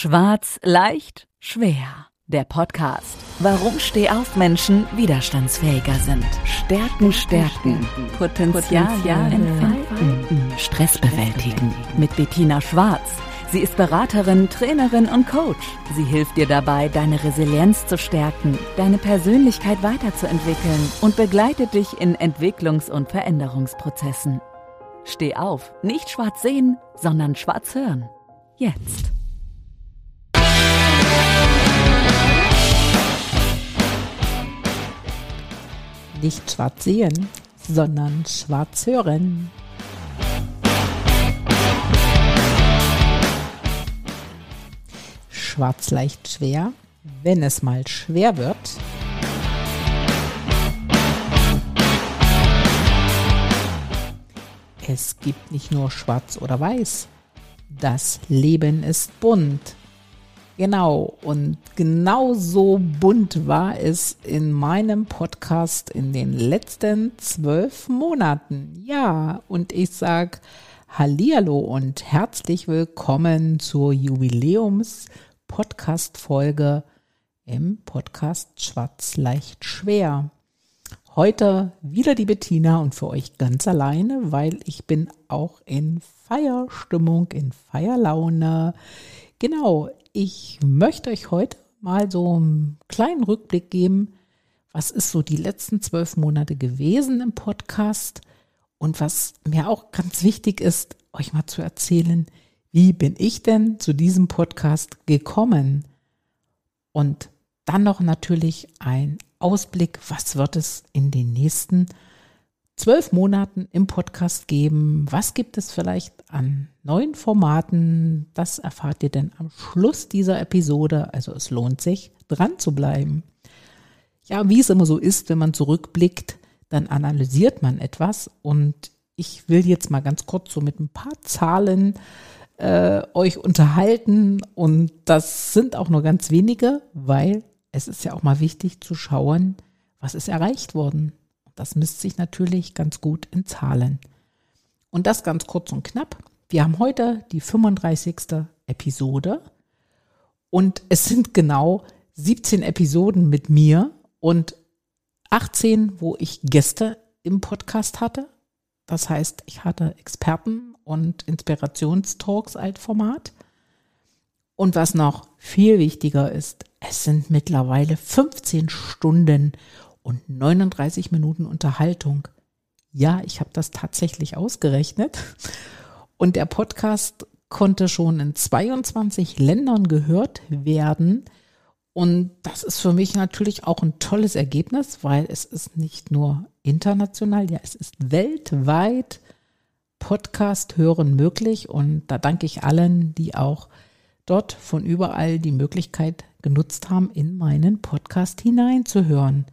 Schwarz, leicht, schwer. Der Podcast. Warum Stehaufmenschen widerstandsfähiger sind. Stärken, stärken. Potenzial, entfalten. Stress bewältigen. Mit Bettina Schwarz. Sie ist Beraterin, Trainerin und Coach. Sie hilft dir dabei, deine Resilienz zu stärken, deine Persönlichkeit weiterzuentwickeln und begleitet dich in Entwicklungs- und Veränderungsprozessen. Steh auf, nicht schwarz sehen, sondern schwarz hören. Jetzt. Nicht schwarz sehen, sondern schwarz hören. Schwarz leicht schwer, wenn es mal schwer wird. Es gibt nicht nur schwarz oder weiß. Das Leben ist bunt. Genau, und genau so bunt war es in meinem Podcast in den letzten zwölf Monaten. Ja, und ich sag Hallihallo und herzlich willkommen zur Jubiläums-Podcast-Folge im Podcast Schwarz leicht schwer. Heute wieder die Bettina und für euch ganz alleine, weil ich bin auch in Feierstimmung, in Feierlaune. Genau, ich möchte euch heute mal so einen kleinen Rückblick geben. Was ist so die letzten zwölf Monate gewesen im Podcast? Und was mir auch ganz wichtig ist, euch mal zu erzählen, wie bin ich denn zu diesem Podcast gekommen? Und dann noch natürlich ein Ausblick, was wird es in den nächsten zwölf Monaten im Podcast geben. Was gibt es vielleicht an neuen Formaten? Das erfahrt ihr denn am Schluss dieser Episode. Also es lohnt sich, dran zu bleiben. Ja, wie es immer so ist, wenn man zurückblickt, dann analysiert man etwas. Und ich will jetzt mal ganz kurz so mit ein paar Zahlen äh, euch unterhalten. Und das sind auch nur ganz wenige, weil es ist ja auch mal wichtig zu schauen, was ist erreicht worden. Das misst sich natürlich ganz gut in Zahlen. Und das ganz kurz und knapp. Wir haben heute die 35. Episode und es sind genau 17 Episoden mit mir und 18, wo ich Gäste im Podcast hatte. Das heißt, ich hatte Experten und Inspirationstalks als Format. Und was noch viel wichtiger ist, es sind mittlerweile 15 Stunden und 39 Minuten Unterhaltung. Ja, ich habe das tatsächlich ausgerechnet. Und der Podcast konnte schon in 22 Ländern gehört werden. Und das ist für mich natürlich auch ein tolles Ergebnis, weil es ist nicht nur international, ja, es ist weltweit Podcast hören möglich. Und da danke ich allen, die auch dort von überall die Möglichkeit genutzt haben, in meinen Podcast hineinzuhören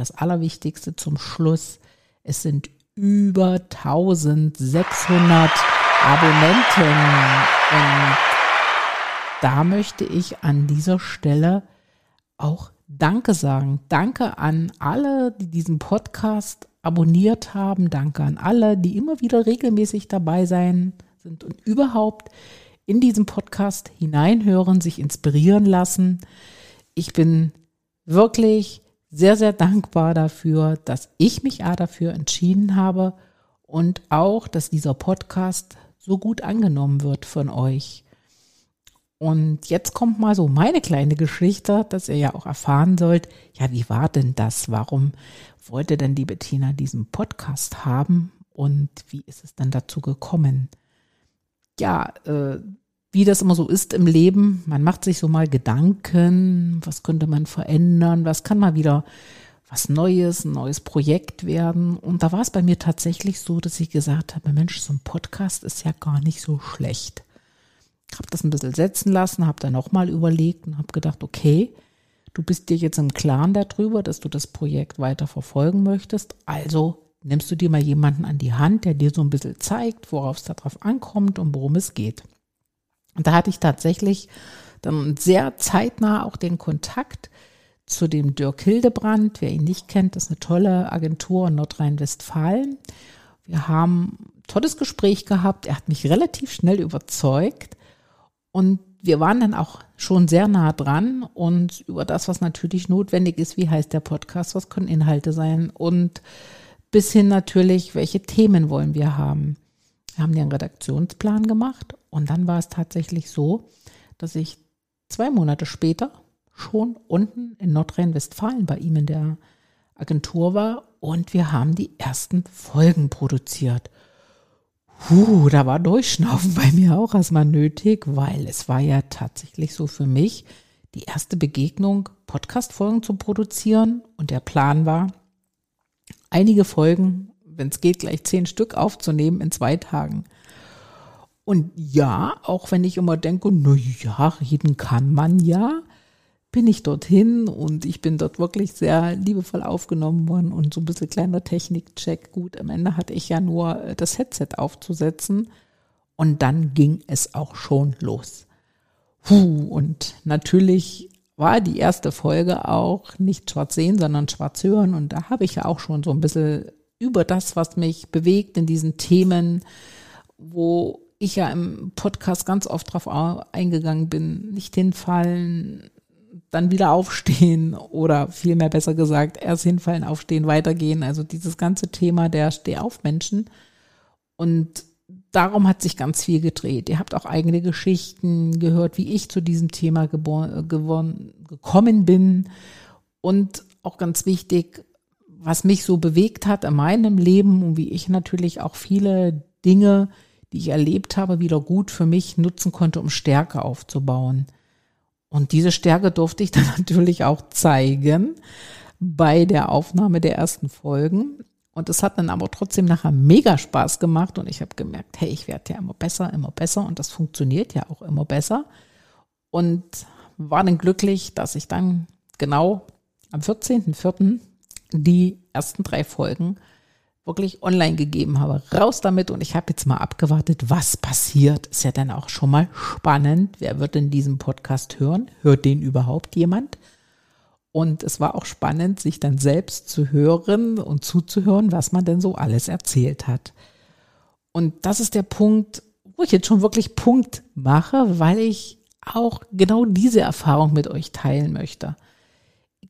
das Allerwichtigste zum Schluss, es sind über 1600 Abonnenten. Und da möchte ich an dieser Stelle auch Danke sagen. Danke an alle, die diesen Podcast abonniert haben. Danke an alle, die immer wieder regelmäßig dabei sein sind und überhaupt in diesen Podcast hineinhören, sich inspirieren lassen. Ich bin wirklich sehr, sehr dankbar dafür, dass ich mich A dafür entschieden habe und auch, dass dieser Podcast so gut angenommen wird von euch. Und jetzt kommt mal so meine kleine Geschichte, dass ihr ja auch erfahren sollt, ja, wie war denn das? Warum wollte denn die Bettina diesen Podcast haben und wie ist es dann dazu gekommen? Ja, äh, wie das immer so ist im Leben, man macht sich so mal Gedanken, was könnte man verändern, was kann mal wieder was Neues, ein neues Projekt werden. Und da war es bei mir tatsächlich so, dass ich gesagt habe, Mensch, so ein Podcast ist ja gar nicht so schlecht. Habe das ein bisschen setzen lassen, habe dann nochmal überlegt und habe gedacht, okay, du bist dir jetzt im Klaren darüber, dass du das Projekt weiter verfolgen möchtest. Also nimmst du dir mal jemanden an die Hand, der dir so ein bisschen zeigt, worauf es darauf ankommt und worum es geht. Und da hatte ich tatsächlich dann sehr zeitnah auch den Kontakt zu dem Dirk Hildebrand. Wer ihn nicht kennt, das ist eine tolle Agentur in Nordrhein-Westfalen. Wir haben ein tolles Gespräch gehabt. Er hat mich relativ schnell überzeugt. Und wir waren dann auch schon sehr nah dran und über das, was natürlich notwendig ist, wie heißt der Podcast, was können Inhalte sein und bis hin natürlich, welche Themen wollen wir haben. Wir haben einen Redaktionsplan gemacht und dann war es tatsächlich so, dass ich zwei Monate später schon unten in Nordrhein-Westfalen bei ihm in der Agentur war und wir haben die ersten Folgen produziert. Puh, da war Durchschnaufen bei mir auch erstmal nötig, weil es war ja tatsächlich so für mich die erste Begegnung, Podcast-Folgen zu produzieren. Und der Plan war, einige Folgen, wenn es geht, gleich zehn Stück aufzunehmen in zwei Tagen. Und ja, auch wenn ich immer denke, na ja, reden kann man ja, bin ich dorthin und ich bin dort wirklich sehr liebevoll aufgenommen worden und so ein bisschen kleiner Technikcheck. Gut, am Ende hatte ich ja nur äh, das Headset aufzusetzen und dann ging es auch schon los. Puh, und natürlich war die erste Folge auch nicht schwarz sehen, sondern schwarz hören und da habe ich ja auch schon so ein bisschen über das, was mich bewegt in diesen Themen, wo ich ja im Podcast ganz oft drauf eingegangen bin, nicht hinfallen, dann wieder aufstehen oder vielmehr besser gesagt, erst hinfallen, aufstehen, weitergehen. Also dieses ganze Thema der Stehaufmenschen. Und darum hat sich ganz viel gedreht. Ihr habt auch eigene Geschichten gehört, wie ich zu diesem Thema geboren, geworden, gekommen bin. Und auch ganz wichtig, was mich so bewegt hat in meinem Leben und wie ich natürlich auch viele Dinge, die ich erlebt habe, wieder gut für mich nutzen konnte, um Stärke aufzubauen. Und diese Stärke durfte ich dann natürlich auch zeigen bei der Aufnahme der ersten Folgen. Und es hat dann aber trotzdem nachher mega Spaß gemacht und ich habe gemerkt, hey, ich werde ja immer besser, immer besser und das funktioniert ja auch immer besser. Und war dann glücklich, dass ich dann genau am 14.04. die ersten drei Folgen wirklich online gegeben habe. Raus damit und ich habe jetzt mal abgewartet, was passiert. Ist ja dann auch schon mal spannend. Wer wird denn diesen Podcast hören? Hört den überhaupt jemand? Und es war auch spannend, sich dann selbst zu hören und zuzuhören, was man denn so alles erzählt hat. Und das ist der Punkt, wo ich jetzt schon wirklich Punkt mache, weil ich auch genau diese Erfahrung mit euch teilen möchte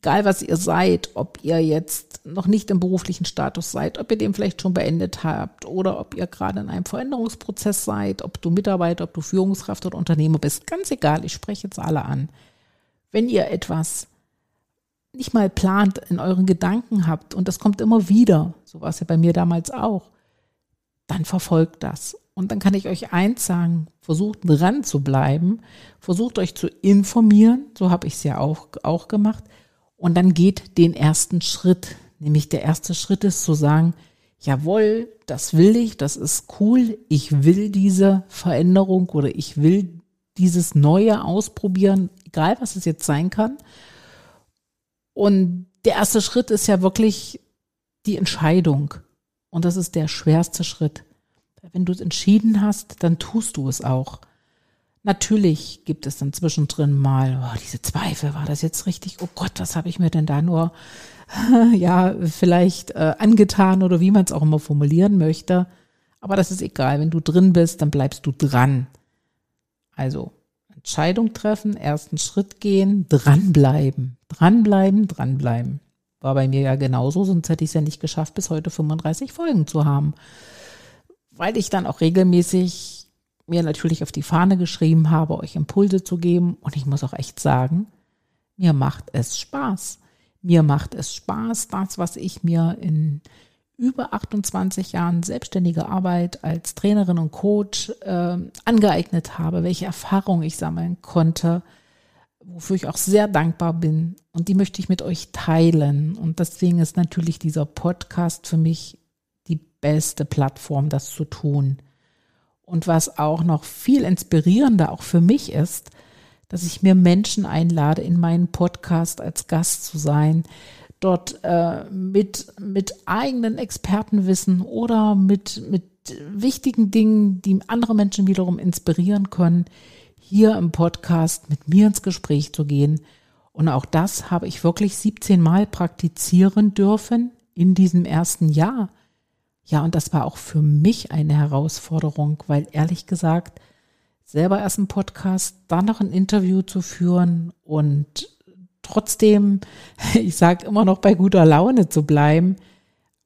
egal was ihr seid, ob ihr jetzt noch nicht im beruflichen Status seid, ob ihr den vielleicht schon beendet habt oder ob ihr gerade in einem Veränderungsprozess seid, ob du Mitarbeiter, ob du Führungskraft oder Unternehmer bist, ganz egal, ich spreche jetzt alle an. Wenn ihr etwas nicht mal plant, in euren Gedanken habt und das kommt immer wieder, so war es ja bei mir damals auch, dann verfolgt das. Und dann kann ich euch eins sagen, versucht dran zu bleiben, versucht euch zu informieren, so habe ich es ja auch, auch gemacht, und dann geht den ersten Schritt. Nämlich der erste Schritt ist zu sagen, jawohl, das will ich, das ist cool, ich will diese Veränderung oder ich will dieses Neue ausprobieren, egal was es jetzt sein kann. Und der erste Schritt ist ja wirklich die Entscheidung. Und das ist der schwerste Schritt. Wenn du es entschieden hast, dann tust du es auch. Natürlich gibt es dann zwischendrin mal oh, diese Zweifel, war das jetzt richtig? Oh Gott, was habe ich mir denn da nur ja vielleicht äh, angetan oder wie man es auch immer formulieren möchte. Aber das ist egal, wenn du drin bist, dann bleibst du dran. Also Entscheidung treffen, ersten Schritt gehen, dranbleiben, dranbleiben, dranbleiben. War bei mir ja genauso, sonst hätte ich es ja nicht geschafft, bis heute 35 Folgen zu haben. Weil ich dann auch regelmäßig mir natürlich auf die Fahne geschrieben habe, euch Impulse zu geben. Und ich muss auch echt sagen, mir macht es Spaß. Mir macht es Spaß, das, was ich mir in über 28 Jahren selbstständige Arbeit als Trainerin und Coach äh, angeeignet habe, welche Erfahrungen ich sammeln konnte, wofür ich auch sehr dankbar bin. Und die möchte ich mit euch teilen. Und deswegen ist natürlich dieser Podcast für mich die beste Plattform, das zu tun. Und was auch noch viel inspirierender auch für mich ist, dass ich mir Menschen einlade, in meinen Podcast als Gast zu sein, dort äh, mit, mit eigenen Expertenwissen oder mit, mit wichtigen Dingen, die andere Menschen wiederum inspirieren können, hier im Podcast mit mir ins Gespräch zu gehen. Und auch das habe ich wirklich 17 Mal praktizieren dürfen in diesem ersten Jahr. Ja, und das war auch für mich eine Herausforderung, weil ehrlich gesagt, selber erst einen Podcast, dann noch ein Interview zu führen und trotzdem, ich sage immer noch bei guter Laune zu bleiben.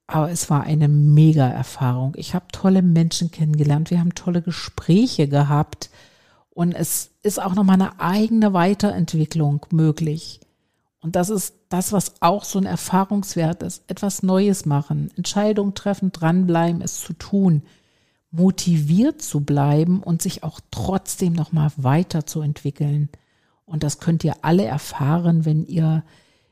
Aber es war eine mega Erfahrung. Ich habe tolle Menschen kennengelernt. Wir haben tolle Gespräche gehabt. Und es ist auch nochmal eine eigene Weiterentwicklung möglich. Und das ist das, was auch so ein Erfahrungswert ist. Etwas Neues machen, Entscheidungen treffen, dranbleiben, es zu tun, motiviert zu bleiben und sich auch trotzdem nochmal weiterzuentwickeln. Und das könnt ihr alle erfahren, wenn ihr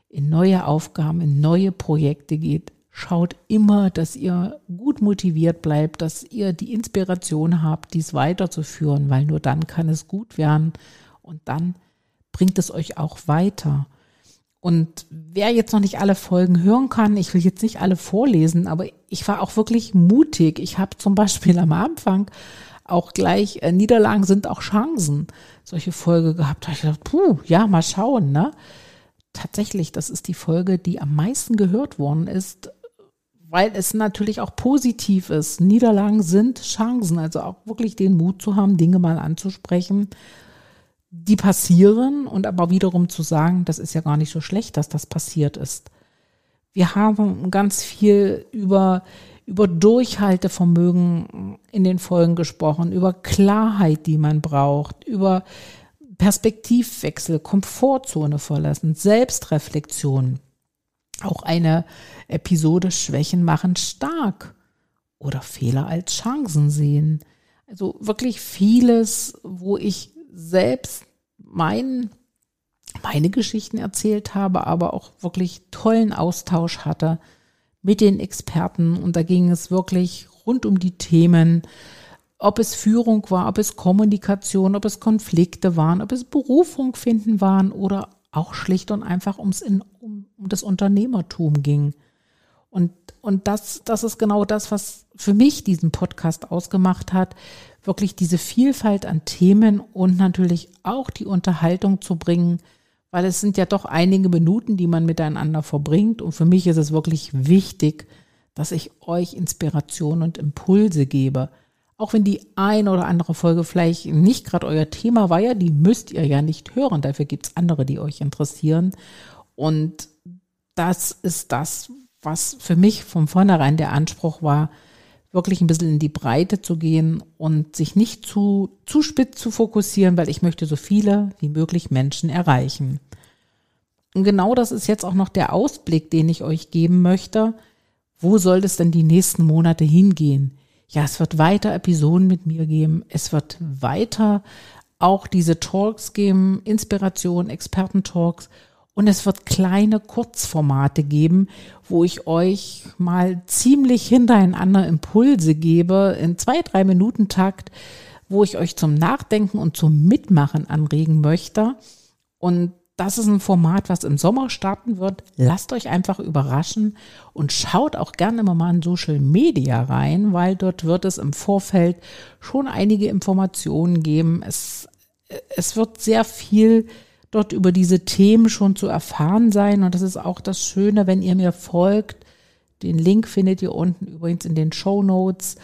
in neue Aufgaben, in neue Projekte geht. Schaut immer, dass ihr gut motiviert bleibt, dass ihr die Inspiration habt, dies weiterzuführen, weil nur dann kann es gut werden und dann bringt es euch auch weiter. Und wer jetzt noch nicht alle Folgen hören kann, ich will jetzt nicht alle vorlesen, aber ich war auch wirklich mutig. Ich habe zum Beispiel am Anfang auch gleich, äh, Niederlagen sind auch Chancen, solche Folge gehabt. Da ich gedacht, puh, ja, mal schauen, ne? Tatsächlich, das ist die Folge, die am meisten gehört worden ist weil es natürlich auch positiv ist. Niederlagen sind Chancen, also auch wirklich den Mut zu haben, Dinge mal anzusprechen, die passieren und aber wiederum zu sagen, das ist ja gar nicht so schlecht, dass das passiert ist. Wir haben ganz viel über, über Durchhaltevermögen in den Folgen gesprochen, über Klarheit, die man braucht, über Perspektivwechsel, Komfortzone verlassen, Selbstreflexion. Auch eine Episode Schwächen machen stark oder Fehler als Chancen sehen. Also wirklich vieles, wo ich selbst mein, meine Geschichten erzählt habe, aber auch wirklich tollen Austausch hatte mit den Experten. Und da ging es wirklich rund um die Themen, ob es Führung war, ob es Kommunikation, ob es Konflikte waren, ob es Berufung finden waren oder auch schlicht und einfach ums in, um, um das Unternehmertum ging. Und, und das, das ist genau das, was für mich diesen Podcast ausgemacht hat, wirklich diese Vielfalt an Themen und natürlich auch die Unterhaltung zu bringen, weil es sind ja doch einige Minuten, die man miteinander verbringt. Und für mich ist es wirklich wichtig, dass ich euch Inspiration und Impulse gebe. Auch wenn die ein oder andere Folge vielleicht nicht gerade euer Thema war, ja, die müsst ihr ja nicht hören. Dafür gibt's andere, die euch interessieren. Und das ist das, was für mich von vornherein der Anspruch war, wirklich ein bisschen in die Breite zu gehen und sich nicht zu, zu spitz zu fokussieren, weil ich möchte so viele wie möglich Menschen erreichen. Und genau das ist jetzt auch noch der Ausblick, den ich euch geben möchte. Wo soll es denn die nächsten Monate hingehen? ja, es wird weiter Episoden mit mir geben. Es wird weiter auch diese Talks geben, Inspiration, Experten-Talks. Und es wird kleine Kurzformate geben, wo ich euch mal ziemlich hintereinander Impulse gebe, in zwei, drei Minuten Takt, wo ich euch zum Nachdenken und zum Mitmachen anregen möchte. Und das ist ein Format, was im Sommer starten wird. Lasst euch einfach überraschen und schaut auch gerne immer mal in Social Media rein, weil dort wird es im Vorfeld schon einige Informationen geben. Es, es wird sehr viel dort über diese Themen schon zu erfahren sein und das ist auch das Schöne, wenn ihr mir folgt. Den Link findet ihr unten übrigens in den Show Notes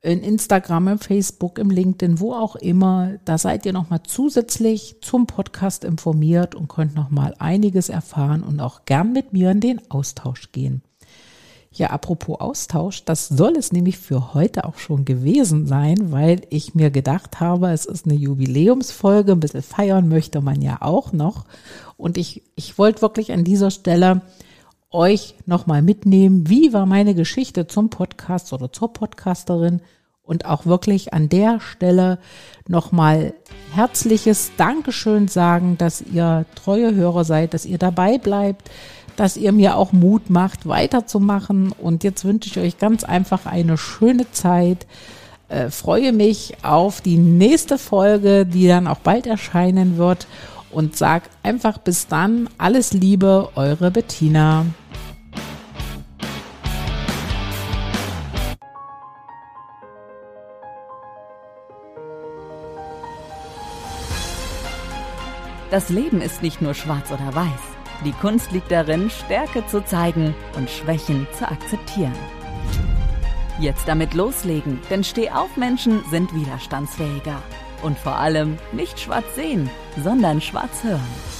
in Instagram, im Facebook, im LinkedIn, wo auch immer. Da seid ihr nochmal zusätzlich zum Podcast informiert und könnt nochmal einiges erfahren und auch gern mit mir in den Austausch gehen. Ja, apropos Austausch, das soll es nämlich für heute auch schon gewesen sein, weil ich mir gedacht habe, es ist eine Jubiläumsfolge, ein bisschen feiern möchte man ja auch noch. Und ich, ich wollte wirklich an dieser Stelle euch nochmal mitnehmen, wie war meine Geschichte zum Podcast oder zur Podcasterin und auch wirklich an der Stelle nochmal herzliches Dankeschön sagen, dass ihr treue Hörer seid, dass ihr dabei bleibt, dass ihr mir auch Mut macht, weiterzumachen. Und jetzt wünsche ich euch ganz einfach eine schöne Zeit. Äh, freue mich auf die nächste Folge, die dann auch bald erscheinen wird und sag einfach bis dann alles Liebe, eure Bettina. Das Leben ist nicht nur schwarz oder weiß. Die Kunst liegt darin, Stärke zu zeigen und Schwächen zu akzeptieren. Jetzt damit loslegen, denn Stehaufmenschen sind widerstandsfähiger. und vor allem nicht schwarz sehen, sondern schwarz hören.